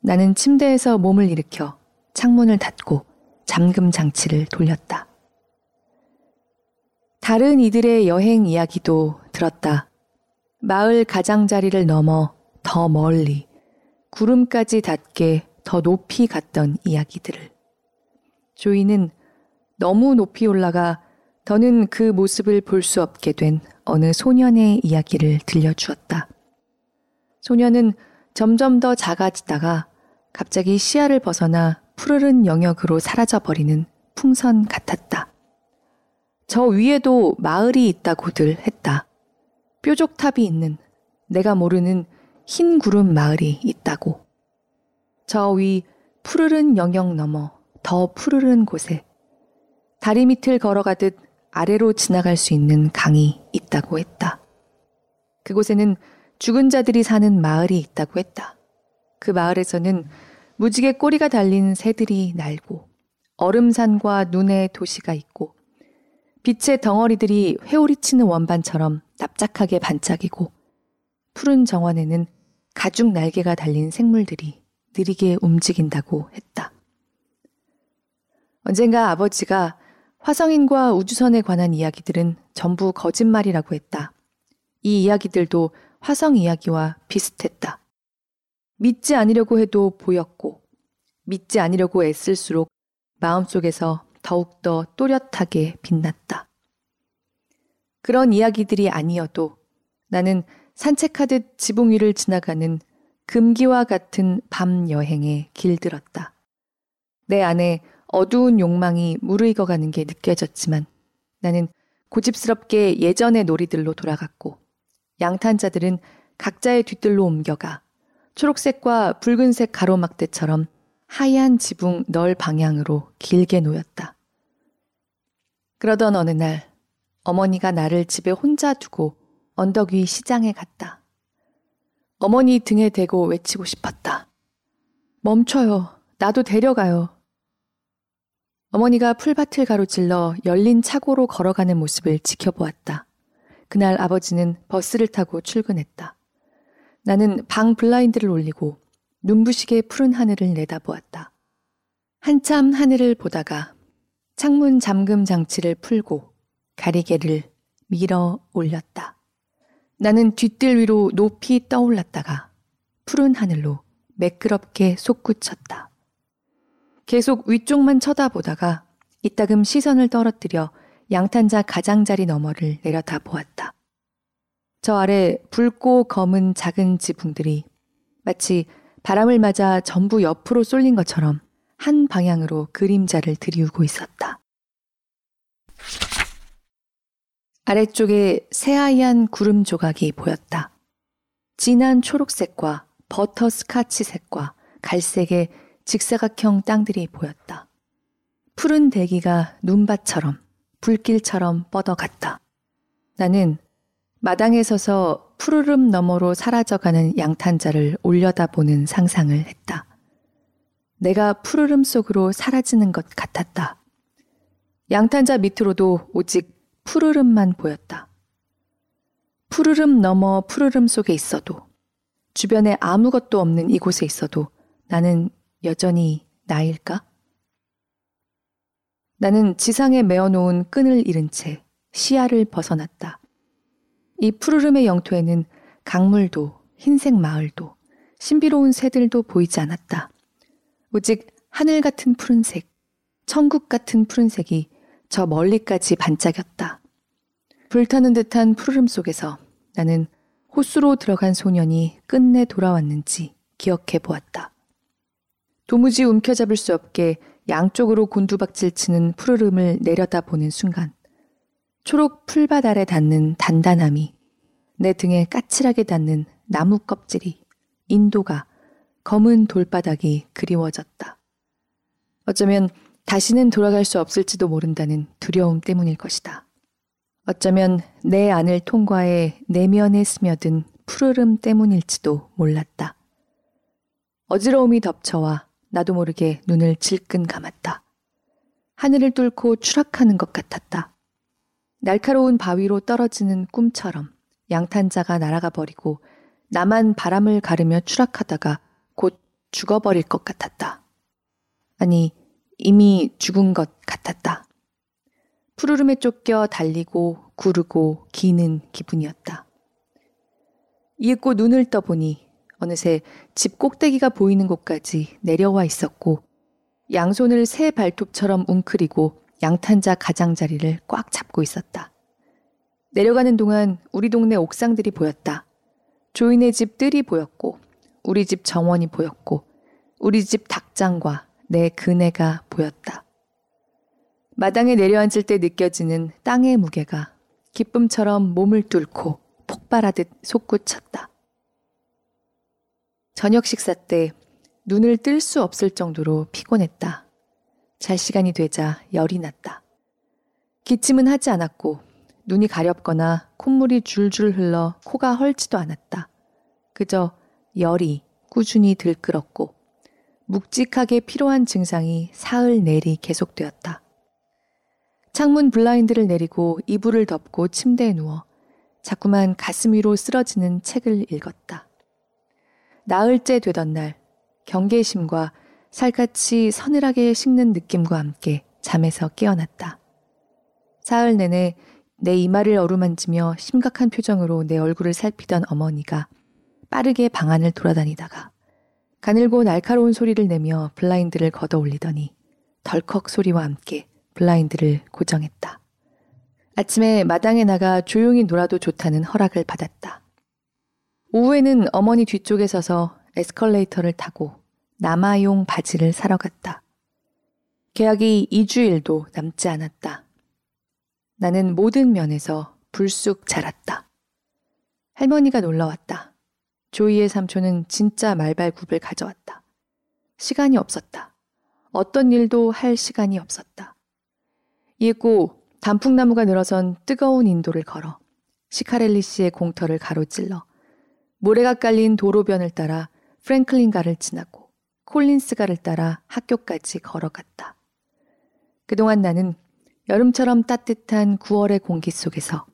나는 침대에서 몸을 일으켜 창문을 닫고 잠금 장치를 돌렸다. 다른 이들의 여행 이야기도 들었다. 마을 가장자리를 넘어 더 멀리 구름까지 닿게 더 높이 갔던 이야기들을. 조이는 너무 높이 올라가 더는 그 모습을 볼 수 없게 된 어느 소년의 이야기를 들려주었다. 소년은 점점 더 작아지다가 갑자기 시야를 벗어나 푸르른 영역으로 사라져버리는 풍선 같았다. 저 위에도 마을이 있다고들 했다. 뾰족탑이 있는 내가 모르는 흰 구름 마을이 있다고. 저 위 푸르른 영역 너머 더 푸르른 곳에 다리 밑을 걸어가듯 아래로 지나갈 수 있는 강이 있다고 했다. 그곳에는 죽은 자들이 사는 마을이 있다고 했다. 그 마을에서는 무지개 꼬리가 달린 새들이 날고 얼음산과 눈의 도시가 있고 빛의 덩어리들이 회오리치는 원반처럼 납작하게 반짝이고 푸른 정원에는 가죽 날개가 달린 생물들이 느리게 움직인다고 했다. 언젠가 아버지가 화성인과 우주선에 관한 이야기들은 전부 거짓말이라고 했다. 이 이야기들도 화성 이야기와 비슷했다. 믿지 않으려고 해도 보였고, 믿지 않으려고 애쓸수록 마음속에서 더욱더 또렷하게 빛났다. 그런 이야기들이 아니어도 나는 산책하듯 지붕 위를 지나가는 금기와 같은 밤 여행에 길들었다. 내 안에 어두운 욕망이 무르익어 가는 게 느껴졌지만 나는 고집스럽게 예전의 놀이들로 돌아갔고 양탄자들은 각자의 뒤뜰로 옮겨가 초록색과 붉은색 가로막대처럼 하얀 지붕 널 방향으로 길게 놓였다. 그러던 어느 날 어머니가 나를 집에 혼자 두고 언덕 위 시장에 갔다. 어머니 등에 대고 외치고 싶었다. 멈춰요. 나도 데려가요. 어머니가 풀밭을 가로질러 열린 차고로 걸어가는 모습을 지켜보았다. 그날 아버지는 버스를 타고 출근했다. 나는 방 블라인드를 올리고 눈부시게 푸른 하늘을 내다보았다. 한참 하늘을 보다가 창문 잠금 장치를 풀고 가리개를 밀어 올렸다. 나는 뒷뜰 위로 높이 떠올랐다가 푸른 하늘로 매끄럽게 솟구쳤다. 계속 위쪽만 쳐다보다가 이따금 시선을 떨어뜨려 양탄자 가장자리 너머를 내려다 보았다. 저 아래 붉고 검은 작은 지붕들이 마치 바람을 맞아 전부 옆으로 쏠린 것처럼 한 방향으로 그림자를 들이우고 있었다. 아래쪽에 새하얀 구름 조각이 보였다. 진한 초록색과 버터 스카치색과 갈색의 직사각형 땅들이 보였다. 푸른 대기가 눈밭처럼 불길처럼 뻗어갔다. 나는 마당에 서서 푸르름 너머로 사라져가는 양탄자를 올려다보는 상상을 했다. 내가 푸르름 속으로 사라지는 것 같았다. 양탄자 밑으로도 오직 푸르름만 보였다. 푸르름 너머 푸르름 속에 있어도 주변에 아무것도 없는 이곳에 있어도 나는 여전히 나일까? 나는 지상에 메어놓은 끈을 잃은 채 시야를 벗어났다. 이 푸르름의 영토에는 강물도 흰색 마을도 신비로운 새들도 보이지 않았다. 오직 하늘 같은 푸른색, 천국 같은 푸른색이 저 멀리까지 반짝였다. 불타는 듯한 푸르름 속에서 나는 호수로 들어간 소년이 끝내 돌아왔는지 기억해 보았다. 도무지 움켜잡을 수 없게 양쪽으로 곤두박질 치는 푸르름을 내려다보는 순간 초록 풀밭 아래 닿는 단단함이 내 등에 까칠하게 닿는 나무 껍질이 인도가 검은 돌바닥이 그리워졌다. 어쩌면 다시는 돌아갈 수 없을지도 모른다는 두려움 때문일 것이다. 어쩌면 내 안을 통과해 내면에 스며든 푸르름 때문일지도 몰랐다. 어지러움이 덮쳐와 나도 모르게 눈을 질끈 감았다. 하늘을 뚫고 추락하는 것 같았다. 날카로운 바위로 떨어지는 꿈처럼 양탄자가 날아가 버리고 나만 바람을 가르며 추락하다가 곧 죽어버릴 것 같았다. 아니, 이미 죽은 것 같았다. 푸르름에 쫓겨 달리고 구르고 기는 기분이었다. 이윽고 눈을 떠보니 어느새 집 꼭대기가 보이는 곳까지 내려와 있었고 양손을 새 발톱처럼 웅크리고 양탄자 가장자리를 꽉 잡고 있었다. 내려가는 동안 우리 동네 옥상들이 보였다. 조인의 집 뜰이 보였고, 우리 집 정원이 보였고, 우리 집 닭장과 내 그네가 보였다. 마당에 내려앉을 때 느껴지는 땅의 무게가 기쁨처럼 몸을 뚫고 폭발하듯 솟구쳤다. 저녁 식사 때 눈을 뜰 수 없을 정도로 피곤했다. 잘 시간이 되자 열이 났다. 기침은 하지 않았고 눈이 가렵거나 콧물이 줄줄 흘러 코가 헐지도 않았다. 그저 열이 꾸준히 들끓었고 묵직하게 피로한 증상이 사흘 내리 계속되었다. 창문 블라인드를 내리고 이불을 덮고 침대에 누워 자꾸만 가슴 위로 쓰러지는 책을 읽었다. 나흘째 되던 날 경계심과 살갗이 서늘하게 식는 느낌과 함께 잠에서 깨어났다. 사흘 내내 내 이마를 어루만지며 심각한 표정으로 내 얼굴을 살피던 어머니가 빠르게 방안을 돌아다니다가 가늘고 날카로운 소리를 내며 블라인드를 걷어 올리더니 덜컥 소리와 함께 블라인드를 고정했다. 아침에 마당에 나가 조용히 놀아도 좋다는 허락을 받았다. 오후에는 어머니 뒤쪽에 서서 에스컬레이터를 타고 남아용 바지를 사러 갔다. 계약이 2주일도 남지 않았다. 나는 모든 면에서 불쑥 자랐다. 할머니가 놀러 왔다. 조이의 삼촌은 진짜 말발굽을 가져왔다. 시간이 없었다. 어떤 일도 할 시간이 없었다. 이윽고 단풍나무가 늘어선 뜨거운 인도를 걸어 시카렐리 씨의 공터를 가로질러 모래가 깔린 도로변을 따라 프랭클린가를 지나고 콜린스가를 따라 학교까지 걸어갔다. 그동안 나는 여름처럼 따뜻한 9월의 공기 속에서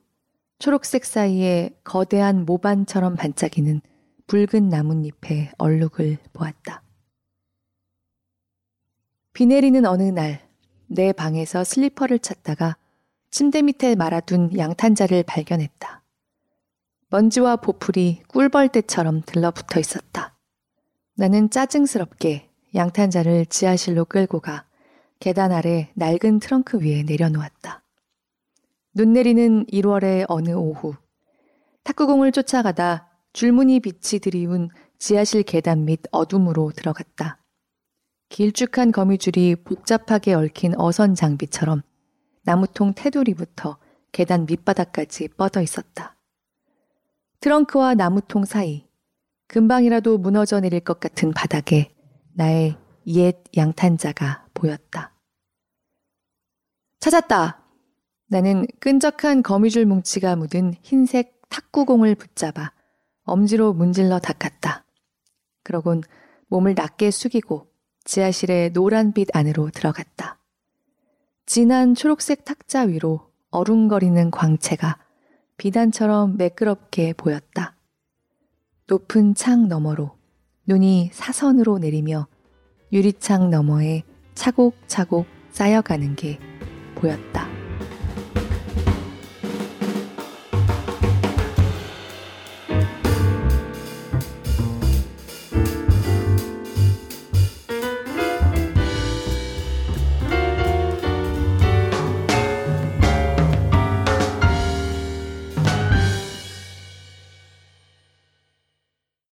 초록색 사이에 거대한 모반처럼 반짝이는 붉은 나뭇잎의 얼룩을 보았다. 비 내리는 어느 날, 내 방에서 슬리퍼를 찾다가 침대 밑에 말아둔 양탄자를 발견했다. 먼지와 보풀이 꿀벌떼처럼 들러붙어 있었다. 나는 짜증스럽게 양탄자를 지하실로 끌고 가 계단 아래 낡은 트렁크 위에 내려놓았다. 눈 내리는 1월의 어느 오후, 탁구공을 쫓아가다 줄무늬 빛이 드리운 지하실 계단 밑 어둠으로 들어갔다. 길쭉한 거미줄이 복잡하게 얽힌 어선 장비처럼 나무통 테두리부터 계단 밑바닥까지 뻗어 있었다. 트렁크와 나무통 사이, 금방이라도 무너져 내릴 것 같은 바닥에 나의 옛 양탄자가 보였다. 찾았다! 나는 끈적한 거미줄 뭉치가 묻은 흰색 탁구공을 붙잡아 엄지로 문질러 닦았다. 그러곤 몸을 낮게 숙이고 지하실의 노란빛 안으로 들어갔다. 진한 초록색 탁자 위로 어른거리는 광채가 비단처럼 매끄럽게 보였다. 높은 창 너머로 눈이 사선으로 내리며 유리창 너머에 차곡차곡 쌓여가는 게 보였다.